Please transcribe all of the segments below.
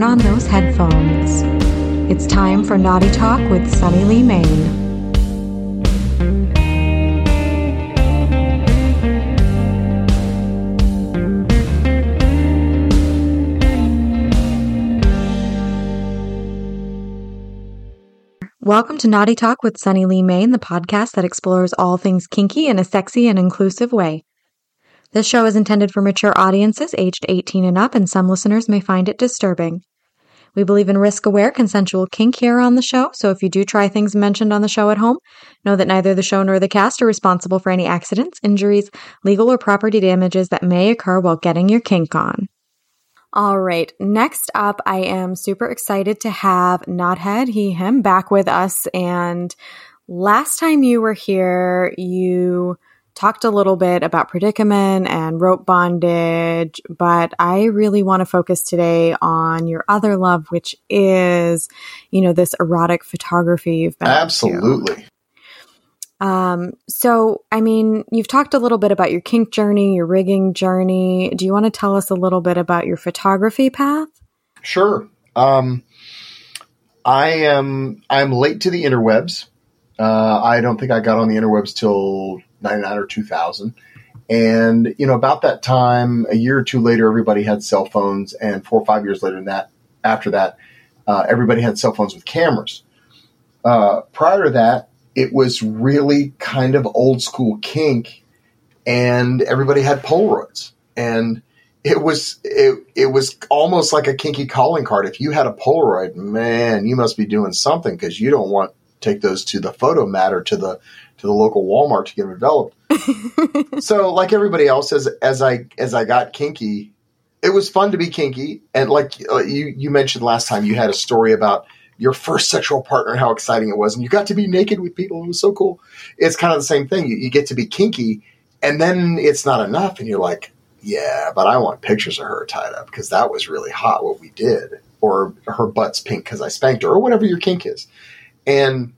turn on those headphones. It's time for Naughty Talk with Sunny Leigh Mayne. Welcome to Naughty Talk with Sunny Leigh Mayne, the podcast that explores all things kinky in a sexy and inclusive way. This show is intended for mature audiences aged 18 and up, and some listeners may find it disturbing. We believe in risk aware consensual kink here on the show, so if you do try things mentioned on the show at home, know that neither the show nor the cast are responsible for any accidents, injuries, legal or property damages that may occur while getting your kink on. All right, next up, I am super excited to have Knothead, he, him, back with us. And last time you were here, you talked a little bit about predicament and rope bondage, but I really want to focus today on your other love, which is, you know, this erotic photography you've been absolutely. Um, so, I mean, you've talked a little bit about your kink journey, your rigging journey. Do you want to tell us a little bit about your photography path? Sure. Um, I am I'm late to the interwebs. Uh, I don't think I got on the interwebs till 99 or 2000. And, you know, about that time, a year or two later, everybody had cell phones. And four or five years later than that, after that, uh, everybody had cell phones with cameras. Uh, prior to that, it was really kind of old school kink and everybody had Polaroids. And it was it, it was almost like a kinky calling card. If you had a Polaroid, man, you must be doing something because you don't want take those to the Fotomat or to the to the local Walmart to get them developed. so, like everybody else, as as I as I got kinky, it was fun to be kinky. And like uh, you you mentioned last time, you had a story about your first sexual partner and how exciting it was, and you got to be naked with people. It was so cool. It's kind of the same thing. You, you get to be kinky, and then it's not enough, and you're like, yeah, but I want pictures of her tied up because that was really hot what we did, or her butt's pink because I spanked her, or whatever your kink is. And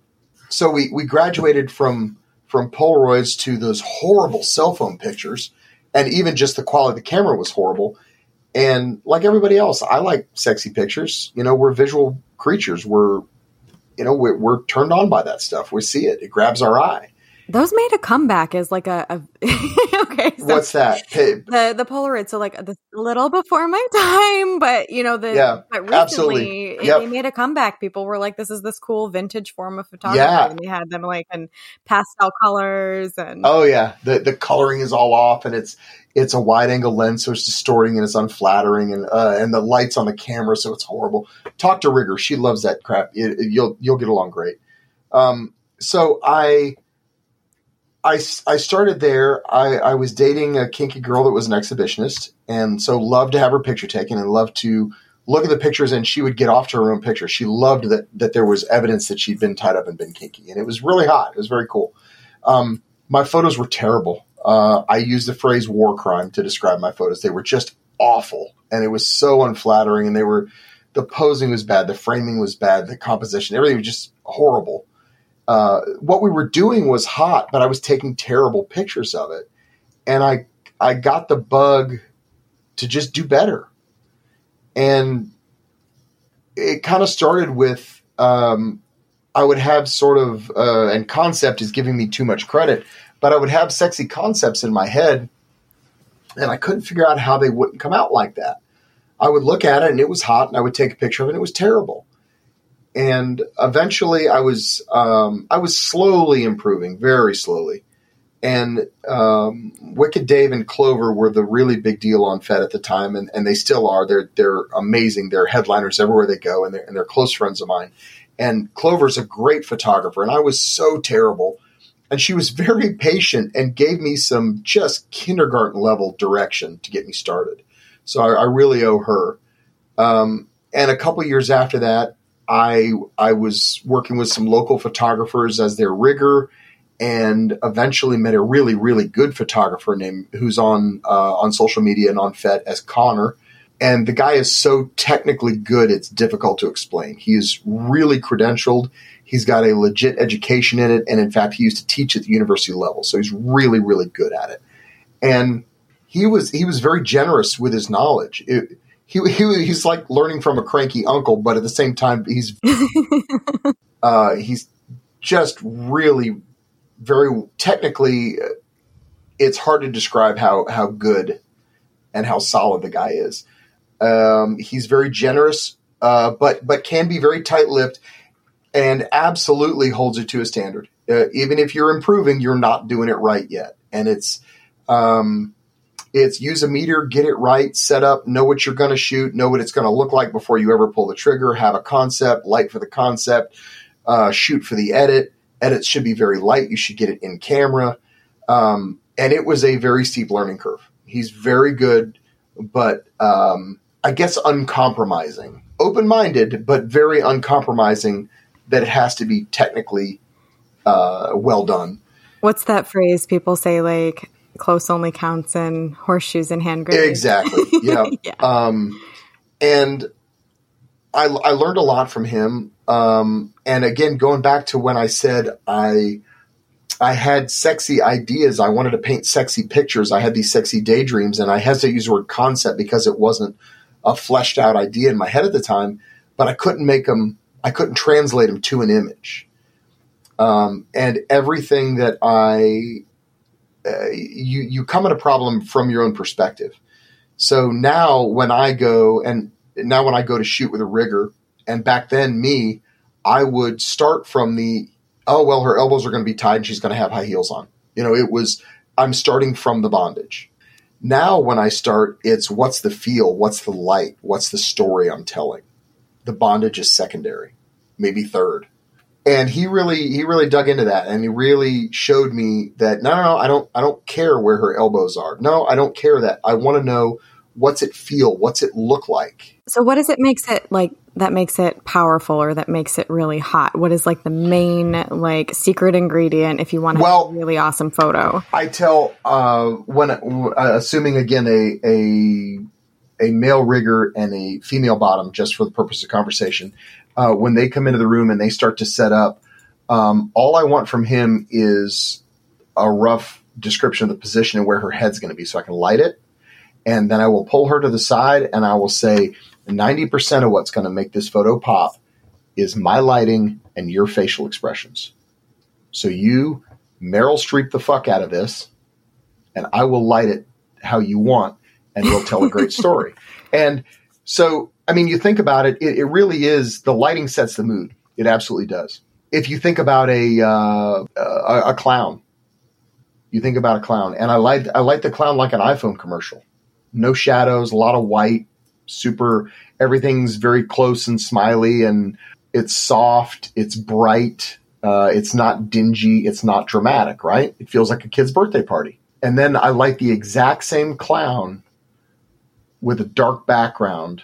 so we, we graduated from from Polaroids to those horrible cell phone pictures, and even just the quality of the camera was horrible. And like everybody else, I like sexy pictures. You know, we're visual creatures. We're you know we're, we're turned on by that stuff. We see it; it grabs our eye. Those made a comeback as like a, a okay. So What's that? The the Polaroid. So like a little before my time, but you know the yeah, but recently absolutely. Yep. they made a comeback. People were like, "This is this cool vintage form of photography." Yeah. and they had them like in pastel colors and oh yeah, the the coloring is all off, and it's it's a wide angle lens, so it's distorting and it's unflattering, and uh, and the lights on the camera, so it's horrible. Talk to Rigger; she loves that crap. It, it, you'll you'll get along great. Um, so I I, I started there. I, I was dating a kinky girl that was an exhibitionist, and so loved to have her picture taken and loved to look at the pictures. And she would get off to her own picture. She loved that that there was evidence that she'd been tied up and been kinky, and it was really hot. It was very cool. Um, my photos were terrible. Uh, I used the phrase "war crime" to describe my photos. They were just awful, and it was so unflattering. And they were the posing was bad, the framing was bad, the composition, everything was just horrible uh, what we were doing was hot, but I was taking terrible pictures of it, and I I got the bug to just do better, and it kind of started with um, I would have sort of uh, and concept is giving me too much credit, but I would have sexy concepts in my head, and I couldn't figure out how they wouldn't come out like that. I would look at it and it was hot, and I would take a picture of it and it was terrible and eventually I was um, I was slowly improving, very slowly. And um, Wicked Dave and Clover were the really big deal on FET at the time, and, and they still are. They're they're amazing. They're headliners everywhere they go, and they're, and they're close friends of mine. And Clover's a great photographer, and I was so terrible. And she was very patient and gave me some just kindergarten level direction to get me started. So I, I really owe her. Um, and a couple years after that, I I was working with some local photographers as their rigger, and eventually met a really really good photographer named who's on uh, on social media and on FET as Connor. And the guy is so technically good, it's difficult to explain. He is really credentialed. He's got a legit education in it, and in fact, he used to teach at the university level, so he's really really good at it. And he was he was very generous with his knowledge. It, he, he he's like learning from a cranky uncle, but at the same time, he's uh, he's just really very technically. It's hard to describe how how good and how solid the guy is. Um, he's very generous, uh, but but can be very tight lipped, and absolutely holds it to a standard. Uh, even if you're improving, you're not doing it right yet, and it's. Um, it's use a meter, get it right, set up, know what you're going to shoot, know what it's going to look like before you ever pull the trigger, have a concept, light for the concept, uh, shoot for the edit. Edits should be very light. You should get it in camera. Um, and it was a very steep learning curve. He's very good, but um, I guess uncompromising, open minded, but very uncompromising that it has to be technically uh, well done. What's that phrase people say like close only counts in horseshoes and hand grenades? Exactly. Yeah. yeah. Um, and I, I learned a lot from him. Um, and again, going back to when I said I I had sexy ideas. I wanted to paint sexy pictures. I had these sexy daydreams, and I hesitate to use the word concept because it wasn't a fleshed out idea in my head at the time. But I couldn't make them. I couldn't translate them to an image. Um, and everything that I uh, you you come at a problem from your own perspective. So now when I go and now when I go to shoot with a rigger, and back then me, I would start from the oh well her elbows are going to be tied and she's going to have high heels on. You know, it was I'm starting from the bondage. Now when I start, it's what's the feel, what's the light, what's the story I'm telling. The bondage is secondary, maybe third and he really he really dug into that and he really showed me that no no no I don't I don't care where her elbows are. No, I don't care that. I want to know what's it feel, what's it look like. So what does it makes it like that makes it powerful or that makes it really hot? What is like the main like secret ingredient if you want to well, have a really awesome photo? I tell uh when uh, assuming again a a a male rigger and a female bottom just for the purpose of conversation uh, when they come into the room and they start to set up, um, all I want from him is a rough description of the position and where her head's going to be so I can light it. And then I will pull her to the side and I will say 90% of what's going to make this photo pop is my lighting and your facial expressions. So you Meryl Streep the fuck out of this and I will light it how you want and we'll tell a great story. And so I mean, you think about it, it, it, really is the lighting sets the mood. It absolutely does. If you think about a, uh, a, a clown, you think about a clown, and I like I like the clown like an iPhone commercial. No shadows, a lot of white, super. Everything's very close and smiley, and it's soft. It's bright. Uh, it's not dingy. It's not dramatic. Right? It feels like a kid's birthday party. And then I like the exact same clown with a dark background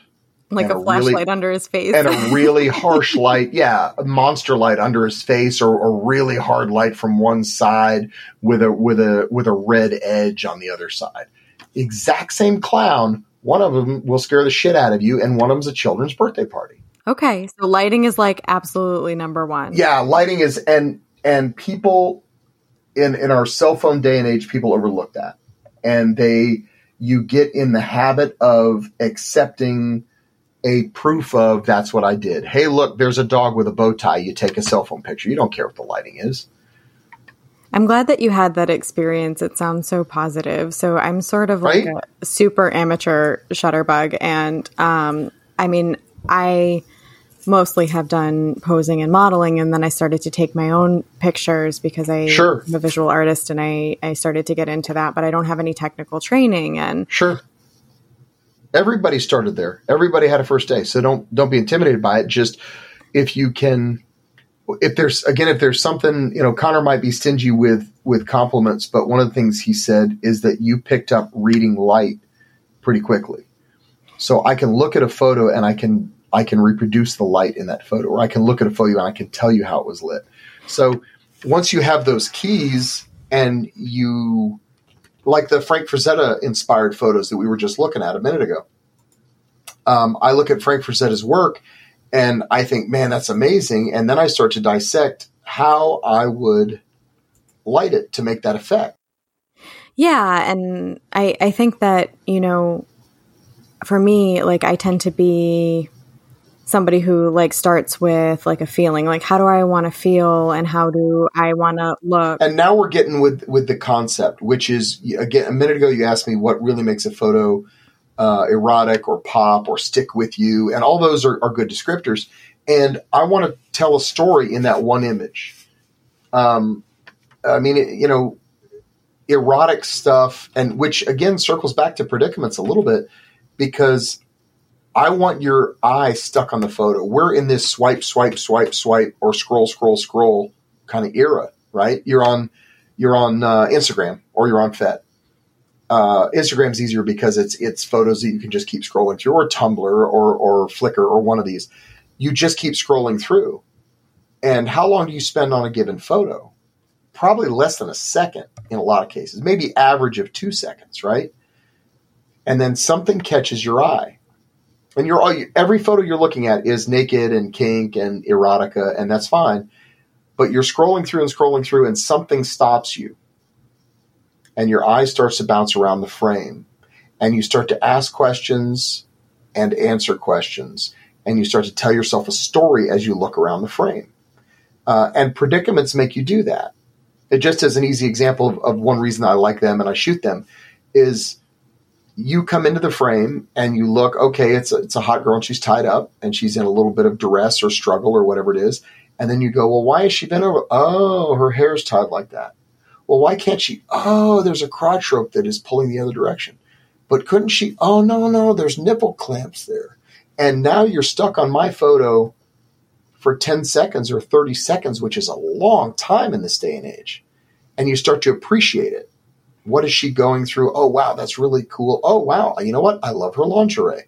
like a, a flashlight really, under his face. and a really harsh light yeah a monster light under his face or a really hard light from one side with a with a with a red edge on the other side. Exact same clown. One of them will scare the shit out of you and one of them's a children's birthday party. Okay so lighting is like absolutely number one. Yeah lighting is and and people in in our cell phone day and age people overlook that. And they you get in the habit of accepting a proof of that's what I did. Hey, look, there's a dog with a bow tie. You take a cell phone picture. You don't care what the lighting is. I'm glad that you had that experience. It sounds so positive. So I'm sort of like right? a super amateur shutterbug. And um, I mean, I mostly have done posing and modeling. And then I started to take my own pictures because I, sure. am a visual artist and I, I started to get into that, but I don't have any technical training. And sure everybody started there. Everybody had a first day. So don't don't be intimidated by it. Just if you can if there's again if there's something, you know, Connor might be stingy with with compliments, but one of the things he said is that you picked up reading light pretty quickly. So I can look at a photo and I can I can reproduce the light in that photo, or I can look at a photo and I can tell you how it was lit. So once you have those keys and you like the Frank Frazetta inspired photos that we were just looking at a minute ago. Um, I look at Frank Frazetta's work and I think, man, that's amazing. And then I start to dissect how I would light it to make that effect. Yeah. And I, I think that, you know, for me, like I tend to be somebody who like starts with like a feeling like how do i want to feel and how do i want to look? And now we're getting with with the concept which is again a minute ago you asked me what really makes a photo uh, erotic or pop or stick with you and all those are, are good descriptors and i want to tell a story in that one image. Um, i mean you know erotic stuff and which again circles back to predicaments a little bit because I want your eye stuck on the photo. We're in this swipe, swipe, swipe, swipe, or scroll, scroll, scroll kind of era, right? You're on you're on uh, Instagram or you're on FET. Uh, Instagram's easier because it's it's photos that you can just keep scrolling through, or Tumblr, or or Flickr, or one of these. You just keep scrolling through. And how long do you spend on a given photo? Probably less than a second in a lot of cases, maybe average of two seconds, right? And then something catches your eye and you're all every photo you're looking at is naked and kink and erotica, and that's fine. But you're scrolling through and scrolling through, and something stops you, and your eye starts to bounce around the frame, and you start to ask questions and answer questions, and you start to tell yourself a story as you look around the frame. Uh, and predicaments make you do that. It just as an easy example of, of one reason I like them and I shoot them is you come into the frame and you look, okay, it's a, it's a hot girl and she's tied up and she's in a little bit of duress or struggle or whatever it is. And then you go, well, why is she bent over? Oh, her hair's tied like that. Well, why can't she? Oh, there's a crotch rope that is pulling the other direction. But couldn't she? Oh, no, no, there's nipple clamps there. And now you're stuck on my photo for 10 seconds or 30 seconds, which is a long time in this day and age. And you start to appreciate it what is she going through? Oh, wow, that's really cool. Oh, wow, you know what? I love her lingerie.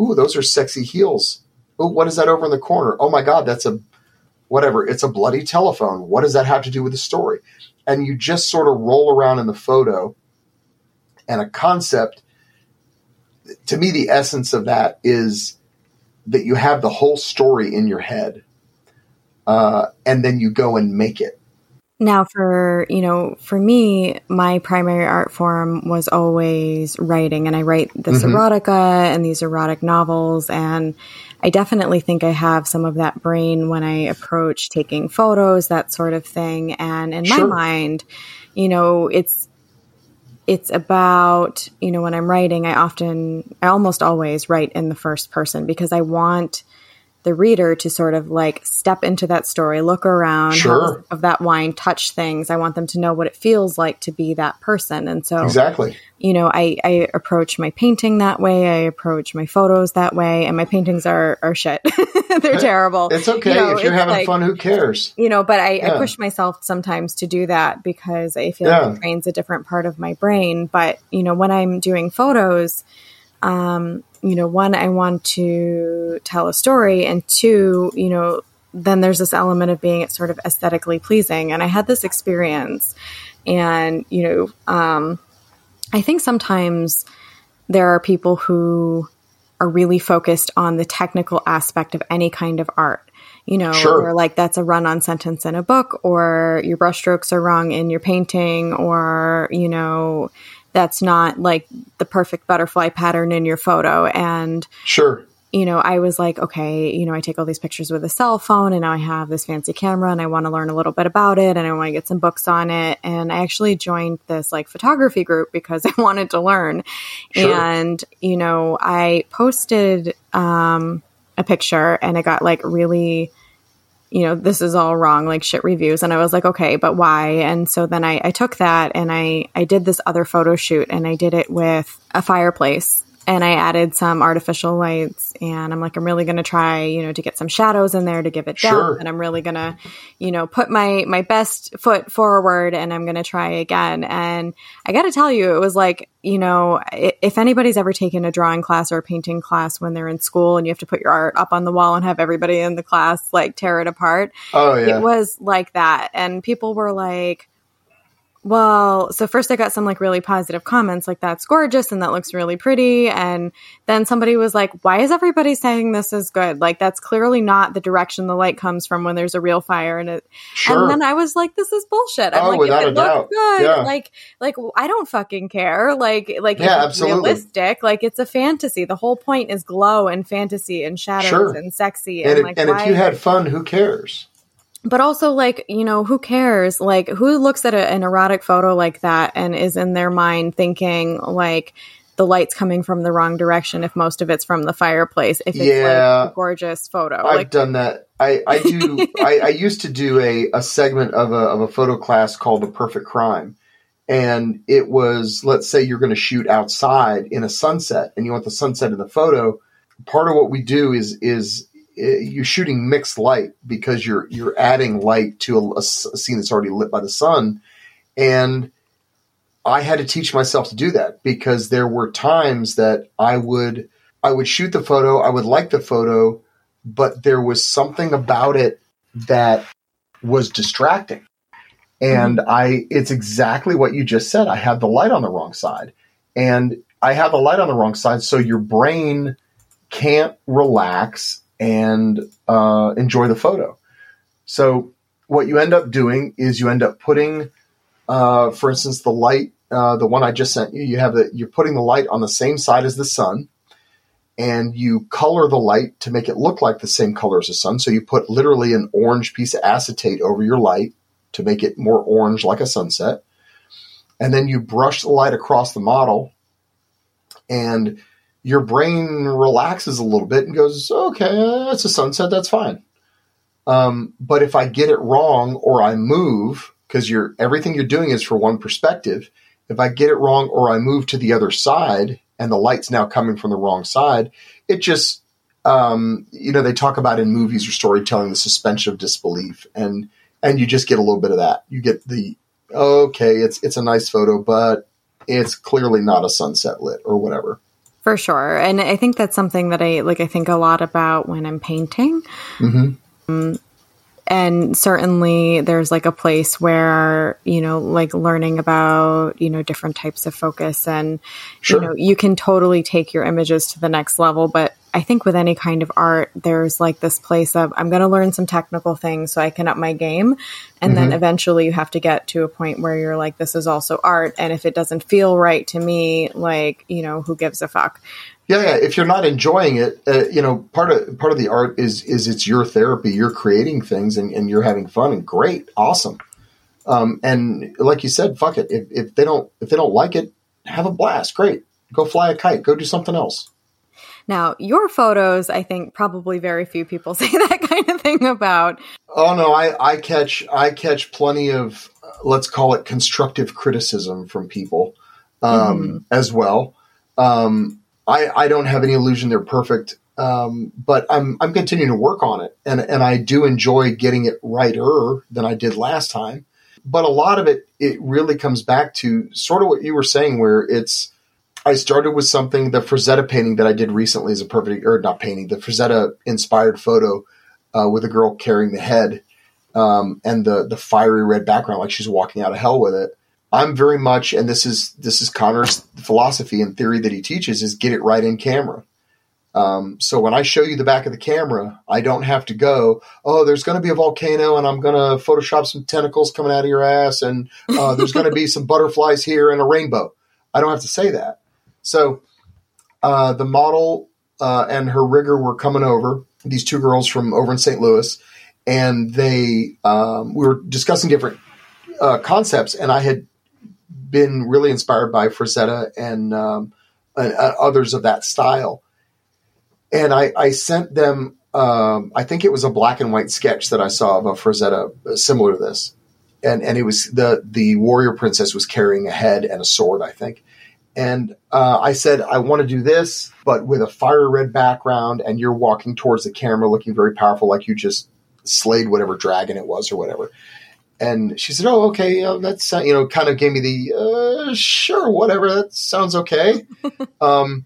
Ooh, those are sexy heels. Oh, what is that over in the corner? Oh my God, that's a whatever. It's a bloody telephone. What does that have to do with the story? And you just sort of roll around in the photo and a concept. To me, the essence of that is that you have the whole story in your head, uh, and then you go and make it. Now, for, you know, for me, my primary art form was always writing, and I write this mm-hmm. erotica and these erotic novels. And I definitely think I have some of that brain when I approach taking photos, that sort of thing. And in sure. my mind, you know, it's, it's about, you know, when I'm writing, I often, I almost always write in the first person because I want, the reader to sort of like step into that story, look around sure. of that wine, touch things. I want them to know what it feels like to be that person. And so, exactly, you know, I, I approach my painting that way. I approach my photos that way, and my paintings are are shit. They're terrible. It's okay you know, if you're having like, fun. Who cares? You know, but I, yeah. I, push myself sometimes to do that because I feel yeah. like it trains a different part of my brain. But you know, when I'm doing photos. Um, you know, one, I want to tell a story, and two, you know, then there's this element of being sort of aesthetically pleasing. And I had this experience, and you know, um, I think sometimes there are people who are really focused on the technical aspect of any kind of art. You know, sure. or like that's a run on sentence in a book, or your brushstrokes are wrong in your painting, or, you know, that's not like the perfect butterfly pattern in your photo. And sure. You know, I was like, okay, you know, I take all these pictures with a cell phone and now I have this fancy camera and I want to learn a little bit about it and I want to get some books on it. And I actually joined this like photography group because I wanted to learn. Sure. And, you know, I posted um, a picture and it got like really you know, this is all wrong, like shit reviews. And I was like, okay, but why? And so then I, I took that and I, I did this other photo shoot and I did it with a fireplace and I added some artificial lights and I'm like, I'm really going to try, you know, to get some shadows in there to give it depth. Sure. And I'm really going to, you know, put my, my best foot forward and I'm going to try again. And I got to tell you, it was like, you know, if anybody's ever taken a drawing class or a painting class when they're in school and you have to put your art up on the wall and have everybody in the class like tear it apart. Oh, yeah. It was like that. And people were like, well, so first I got some like really positive comments, like that's gorgeous and that looks really pretty. And then somebody was like, why is everybody saying this is good? Like that's clearly not the direction the light comes from when there's a real fire in it. Sure. And then I was like, this is bullshit. I'm Oh, like, without if a it looks doubt. good, Yeah. like, like I don't fucking care. Like, like Yeah, it's absolutely. realistic, like it's a fantasy. The whole point is glow and fantasy and shadows Sure. and sexy. and And, if, like, and if you had fun, who cares? But also like you know who cares like who looks at a, an erotic photo like that and is in their mind thinking like the light's coming from the wrong direction if most of it's from the fireplace if it's Yeah. like a gorgeous photo I've like done that. I, I do. I, I used to do a, a segment of a of a photo class called the Perfect Crime, and it was let's say you're going to shoot outside in a sunset, and you want the sunset in the photo. Part of what we do is is you're shooting mixed light because you're you're adding light to a scene that's already lit by the sun, and I had to teach myself to do that because there were times that I would I would shoot the photo, I would like the photo, but there was something about it that was distracting. And mm-hmm. I it's exactly what you just said. I had the light on the wrong side. And I have the light on the wrong side, so your brain can't relax and uh, enjoy the photo. So what you end up doing is you end up putting, uh, for instance, the light, uh, the one I just sent you. You have the you're putting the light on the same side as the sun, and you color the light to make it look like the same color as the sun. So you put literally an orange piece of acetate over your light to make it more orange like a sunset, and then you brush the light across the model, and your brain relaxes a little bit and goes, okay, it's a sunset, that's fine. Um, but if I get it wrong or I move, because you're everything you're doing is for one perspective. If I get it wrong or I move to the other side and the light's now coming from the wrong side, it just um, you know they talk about in movies or storytelling the suspension of disbelief, and and you just get a little bit of that. You get the okay, it's it's a nice photo, but it's clearly not a sunset lit or whatever. For sure. And i think that's something that i like i think a lot about when i'm painting. Hmm and certainly there's like a place where you know like learning about you know different types of focus and Sure. you know you can totally take your images to the next level but i think with any kind of art there's like this place of i'm going to learn some technical things so i can up my game and then eventually you have to get to a point where you're like this is also art and if it doesn't feel right to me like you know who gives a fuck Yeah, yeah. If you're not enjoying it, uh, you know, part of part of the art is is it's your therapy. You're creating things and, and you're having fun and great, awesome. Um, and like you said, fuck it. If, if they don't if they don't like it, have a blast. Great. Go fly a kite. Go do something else. Now your photos i think probably very few people say that kind of thing about Oh no, I, I catch I catch plenty of let's call it constructive criticism from people um, as well. Um, I I don't have any illusion they're perfect, um, but I'm I'm continuing to work on it, and and I do enjoy getting it righter than I did last time. But a lot of it it really comes back to sort of what you were saying, where it's I started with something the Frazetta painting that I did recently is a perfect or not painting the Frazetta inspired photo uh, with a girl carrying the head um, and the the fiery red background, like she's walking out of hell with it. I'm very much, and this is this is Connor's philosophy and theory that he teaches is get it right in camera. Um, so when I show you the back of the camera, I don't have to go, oh, there's going to be a volcano, and I'm going to Photoshop some tentacles coming out of your ass, and uh, there's going to be some butterflies here and a rainbow. I don't have to say that. So uh, the model uh, and her rigger were coming over. These two girls from over in St. Louis, and they um, we were discussing different uh, concepts, and I had been really inspired by Frazetta and, um, and others of that style. And I, I sent them. Um, I think it was a black and white sketch that I saw of a Frazetta uh, similar to this, and and it was the the warrior princess was carrying a head and a sword, I think. And uh, I said, I want to do this, but with a fire red background, and you're walking towards the camera looking very powerful, like you just slayed whatever dragon it was or whatever. And she said, "Oh, okay, uh, that's uh, you know," kind of gave me the uh, sure, whatever. That sounds okay. um,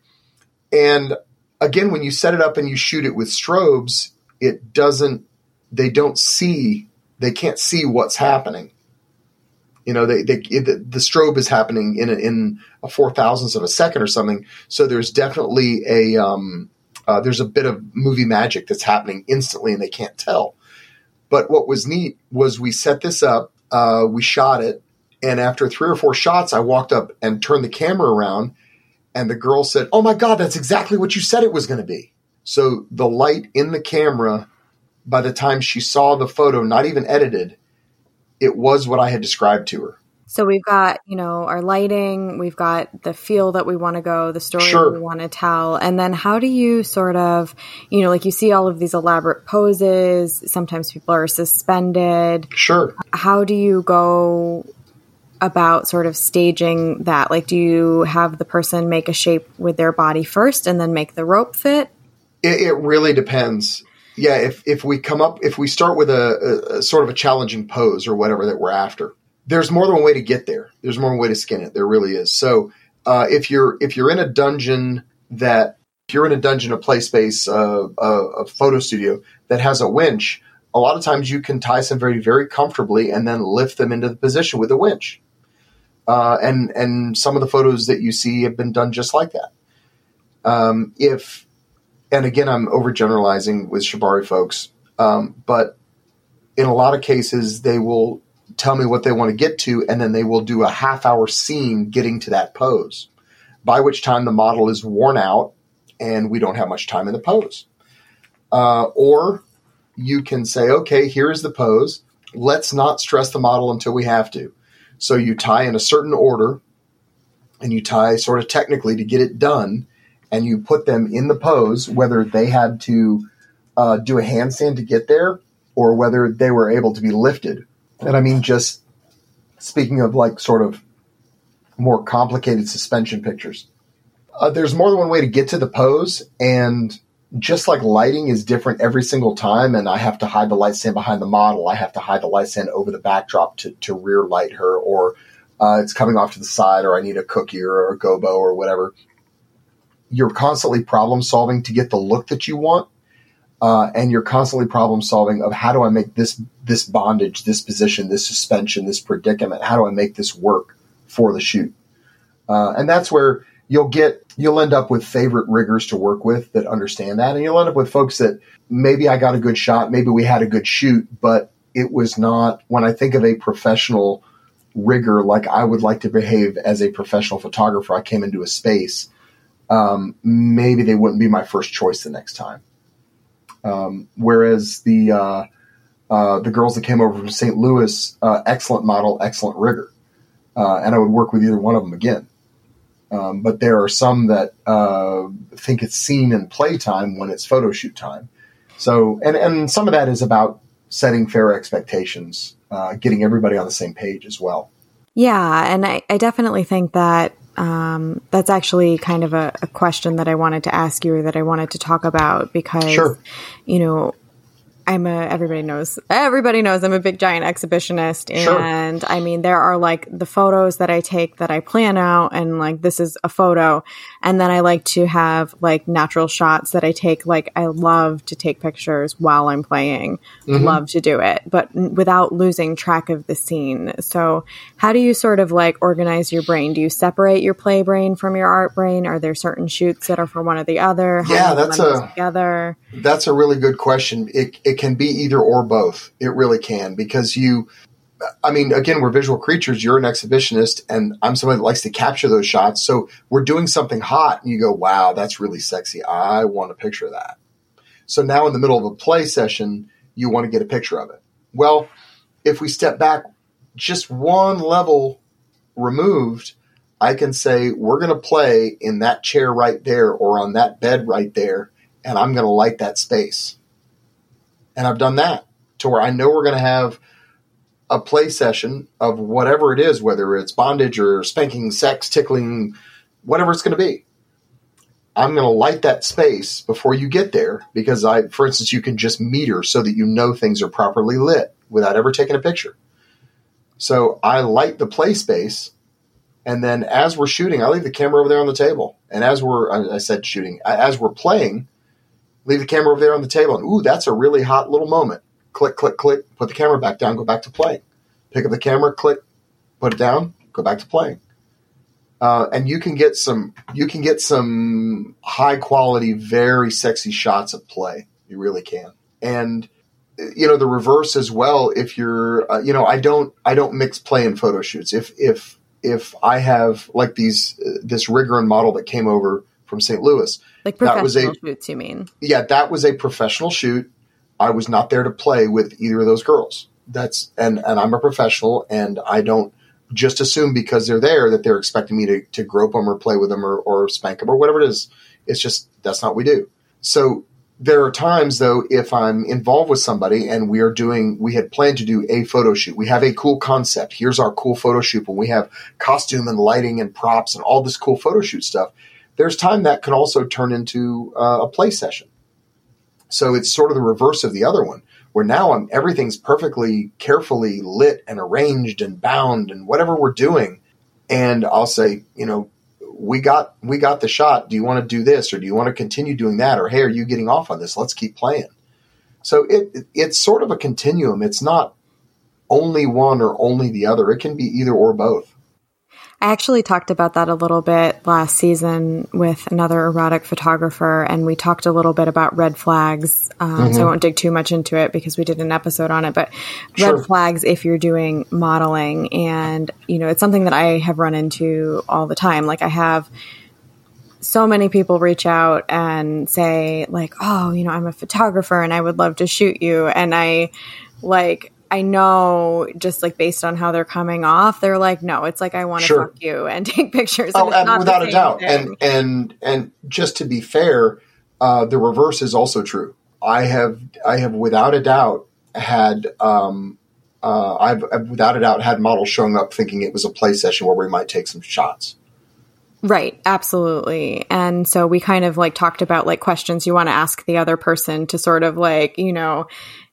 and again, when you set it up and you shoot it with strobes, it doesn't. They don't see. They can't see what's happening. You know, they, they the, the strobe is happening in a, in a four thousandths of a second or something. So there's definitely a um, uh, there's a bit of movie magic that's happening instantly, and they can't tell. But what was neat was we set this up, uh, we shot it, and after three or four shots, I walked up and turned the camera around, and the girl said, "Oh my god, that's exactly what you said it was going to be." So the light in the camera, by the time she saw the photo, not even edited, it was what I had described to her. So we've got, you know, our lighting, we've got the feel that we want to go, the story Sure. we want to tell. And then how do you sort of, you know, like you see all of these elaborate poses, sometimes people are suspended. Sure. How do you go about sort of staging that? Like do you have the person make a shape with their body first and then make the rope fit? It, it really depends. Yeah, if if we come up, if we start with a, a, a sort of a challenging pose or whatever that we're after, there's more than one way to get there. There's more than one way to skin it. There really is. So uh, if you're if you're in a dungeon that if you're in a dungeon, a play space, uh, a, a photo studio that has a winch, a lot of times you can tie somebody very very comfortably and then lift them into the position with a winch. Uh, and and some of the photos that you see have been done just like that. Um, if and again, I'm overgeneralizing with Shibari folks, um, but in a lot of cases, they will tell me what they want to get to, and then they will do a half hour scene getting to that pose, by which time the model is worn out and we don't have much time in the pose. Uh, or you can say, okay, here's the pose. Let's not stress the model until we have to. So you tie in a certain order and you tie sort of technically to get it done and you put them in the pose, whether they had to uh, do a handstand to get there or whether they were able to be lifted. And I mean, just speaking of like sort of more complicated suspension pictures, uh, there's more than one way to get to the pose. And just like lighting is different every single time, and I have to hide the light stand behind the model, I have to hide the light stand over the backdrop to, to rear light her, or uh, it's coming off to the side, or I need a cookie or a gobo or whatever you're constantly problem solving to get the look that you want, uh, and you're constantly problem solving of how do I make this this bondage, this position, this suspension, this predicament, how do I make this work for the shoot? Uh, and that's where you'll get you'll end up with favorite riggers to work with that understand that, and you'll end up with folks that maybe I got a good shot, maybe we had a good shoot, but it was not. When I think of a professional rigger, like I would like to behave as a professional photographer, I came into a space um, maybe they wouldn't be my first choice the next time. Um, whereas the uh, uh, the girls that came over from St. Louis, uh, excellent model, excellent rigger, uh, and I would work with either one of them again. Um, but there are some that uh, think it's scene and playtime when it's photo shoot time. So, and and some of that is about setting fair expectations, uh, getting everybody on the same page as well. Yeah, and I, I definitely think that um, that's actually kind of a, a, question that I wanted to ask you or that I wanted to talk about because, sure. you know, I'm a, everybody knows, everybody knows I'm a big giant exhibitionist. And sure. I mean, there are like the photos that I take that I plan out and like, this is a photo. And then I like to have like natural shots that I take. Like, I love to take pictures while I'm playing, mm-hmm. love to do it, but without losing track of the scene. So, how do you sort of like organize your brain? Do you separate your play brain from your art brain? Are there certain shoots that are for one or the other? How yeah, that's a together. That's a really good question. It, it can be either or both. It really can because you. I mean, again, we're visual creatures. You're an exhibitionist, and I'm somebody that likes to capture those shots. So we're doing something hot, and you go, "Wow, that's really sexy. I want a picture of that." So now, in the middle of a play session, you want to get a picture of it. Well, if we step back just one level removed, I can say, we're going to play in that chair right there or on that bed right there, and I'm going to light that space. And I've done that to where I know we're going to have a play session of whatever it is, whether it's bondage or spanking, sex, tickling, whatever it's going to be. I'm going to light that space before you get there because I, for instance, you can just meter so that you know things are properly lit without ever taking a picture. So I light the play space, and then as we're shooting, I leave the camera over there on the table. And as we're, I said shooting, as we're playing, leave the camera over there on the table. And ooh, that's a really hot little moment. Click, click, click. Put the camera back down. Go back to playing. Pick up the camera. Click. Put it down, go back to playing. Uh, and you can get some you can get some high quality, very sexy shots of play. You really can. And you know the reverse as well. If you're uh, you know I don't I don't mix play and photo shoots. If if if I have like these uh, this rigger and model that came over from St. Louis, like professional that was a, shoots, you mean? Yeah, that was a professional shoot. I was not there to play with either of those girls. That's and and I'm a professional, and I don't just assume because they're there that they're expecting me to, to grope them or play with them or, or spank them or whatever it is. It's just that's not what we do. So there are times though if I'm involved with somebody and we are doing we had planned to do a photo shoot. We have a cool concept. Here's our cool photo shoot when we have costume and lighting and props and all this cool photo shoot stuff. There's time that can also turn into uh, a play session. So it's sort of the reverse of the other one where now I'm, everything's perfectly carefully lit and arranged and bound and whatever we're doing. And I'll say, you know, we got we got the shot. Do you want to do this or do you want to continue doing that? Or hey, are you getting off on this? Let's keep playing. So it it's sort of a continuum. It's not only one or only the other. It can be either or both. I actually talked about that a little bit last season with another erotic photographer, and we talked a little bit about red flags. Um, mm-hmm. So I mm-hmm. won't dig too much into it because we did an episode on it. But sure. red flags if you're doing modeling, and you know, it's something that I have run into all the time. Like I have so many people reach out and say like, "Oh, you know, I'm a photographer and I would love to shoot you," and I like I know just like based on how they're coming off, they're like, no, it's like I want to sure. fuck you and take pictures. Oh, and, and without a doubt. Thing. And and and just to be fair, uh, the reverse is also true. I have I have without a doubt had um, uh, I've, I've without a doubt had models showing up thinking it was a play session where we might take some shots. Right, absolutely. And so we kind of like talked about like questions you want to ask the other person to sort of like, you know,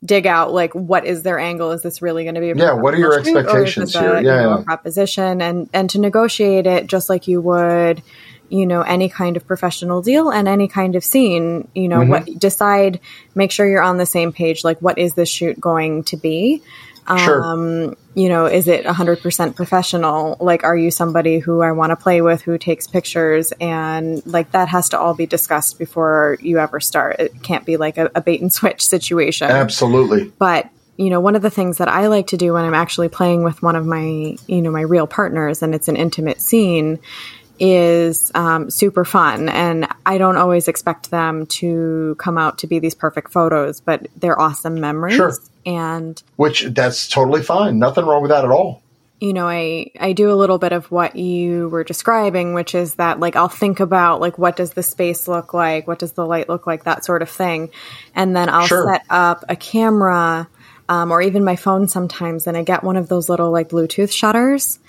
dig out like what is their angle? Is this really going to be a Yeah, what are your expectations here? A, yeah, know, yeah. proposition and and to negotiate it just like you would you know any kind of professional deal and any kind of scene you know mm-hmm. what decide make sure you're on the same page like what is this shoot going to be Sure. Um, you know, is it 100% professional? Like, are you somebody who I want to play with who takes pictures? And like, that has to all be discussed before you ever start. It can't be like a, a bait and switch situation. Absolutely. But you know, one of the things that I like to do when I'm actually playing with one of my, you know, my real partners and it's an intimate scene is um, super fun. And I don't always expect them to come out to be these perfect photos, but they're awesome memories. Sure. And which that's totally fine. Nothing wrong with that at all. You know, I, I do a little bit of what you were describing, which is that like I'll think about like what does the space look like, what does the light look like, that sort of thing, and then I'll sure. set up a camera um, or even my phone sometimes, and I get one of those little like Bluetooth shutters,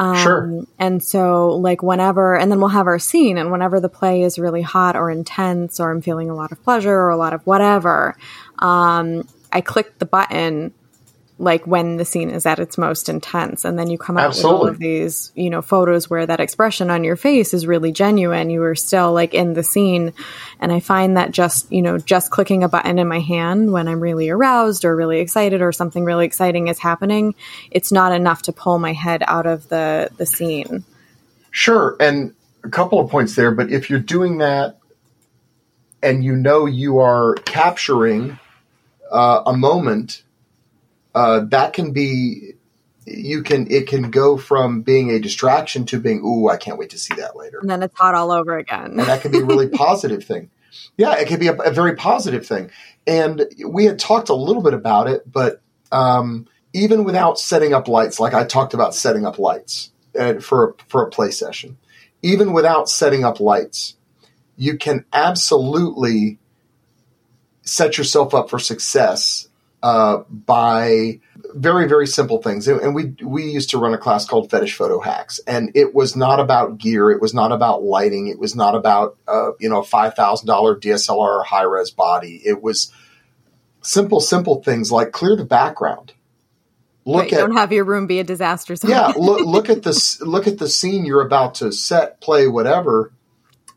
um, sure. And so, like, whenever, and then we'll have our scene, and whenever the play is really hot or intense, or I'm feeling a lot of pleasure or a lot of whatever, um, I click the button like when the scene is at its most intense and then you come out Absolutely. with all of these you know photos where that expression on your face is really genuine you are still like in the scene and i find that just you know just clicking a button in my hand when i'm really aroused or really excited or something really exciting is happening it's not enough to pull my head out of the the scene sure and a couple of points there but if you're doing that and you know you are capturing uh, a moment uh, that can be you can it can go from being a distraction to being ooh I can't wait to see that later. And then it's hot all over again. and that can be a really positive thing. Yeah, it can be a, a, very positive thing. And we had talked a little bit about it, but um, even without setting up lights, like I talked about setting up lights uh, for a, for a play session, even without setting up lights, you can absolutely set yourself up for success uh, by very very simple things. And we we used to run a class called fetish photo hacks. And it was not about gear. It was not about lighting. It was not about uh, you know a $5000 dslr high res body. It was simple simple things like clear the background. Look right, at don't have your room be a disaster. Zone. yeah look, look at this look at the scene you're about to set play whatever.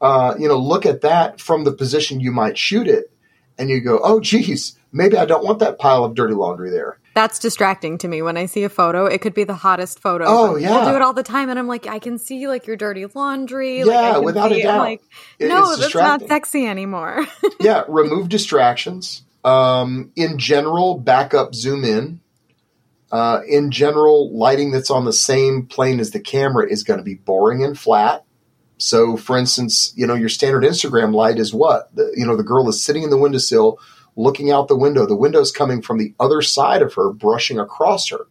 Uh, you know look at that from the position you might shoot it and you go oh geez maybe I don't want that pile of dirty laundry there. That's distracting to me when I see a photo. It could be the hottest photo. Oh yeah, we'll do it all the time. And I'm like, I can see like your dirty laundry. like, Yeah, can without a see. I'm doubt. Like, no, it's that's not sexy anymore. yeah, remove distractions. Um, in general, back up, zoom in. Uh, in general, lighting that's on the same plane as the camera is going to be boring and flat. So, for instance, you know, your standard Instagram light is what? The, you know, the girl is sitting in the windowsill, looking out the window. The window's coming from the other side of her, brushing across her.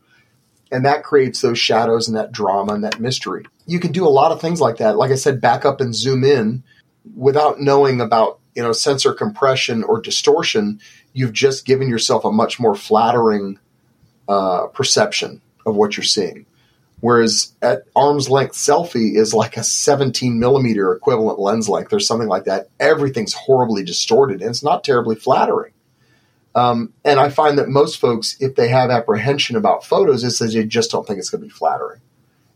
And that creates those shadows and that drama and that mystery. You can do a lot of things like that. Like I said, back up and zoom in without knowing about, you know, sensor compression or distortion. You've just given yourself a much more flattering uh, perception of what you're seeing. Whereas at arm's length selfie is like a 17 millimeter equivalent lens length or something like that. Everything's horribly distorted and it's not terribly flattering. Um, and I find that most folks, if they have apprehension about photos, it's that they just don't think it's going to be flattering.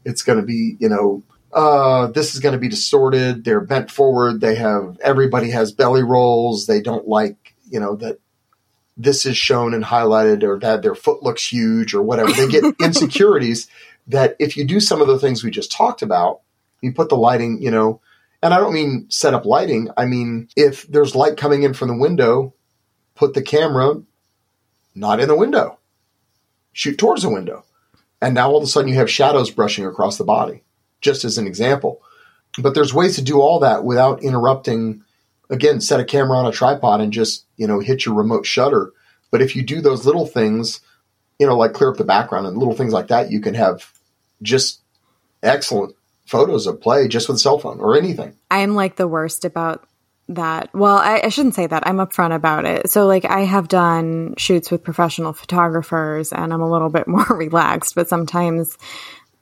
It's going to be, you know, uh, this is going to be distorted. They're bent forward. They have, everybody has belly rolls. They don't like, you know, that this is shown and highlighted or that their foot looks huge or whatever. They get insecurities that if you do some of the things we just talked about, you put the lighting, you know, and I don't mean set up lighting. I mean, if there's light coming in from the window, put the camera not in the window, shoot towards the window. And now all of a sudden you have shadows brushing across the body, just as an example. But there's ways to do all that without interrupting. Again, set a camera on a tripod and just, you know, hit your remote shutter. But if you do those little things, you know, like clear up the background and little things like that, you can have just excellent photos of play just with a cell phone or anything. I'm like the worst about that. Well, I, I shouldn't say that. I'm upfront about it. So, like, I have done shoots with professional photographers and I'm a little bit more relaxed, but sometimes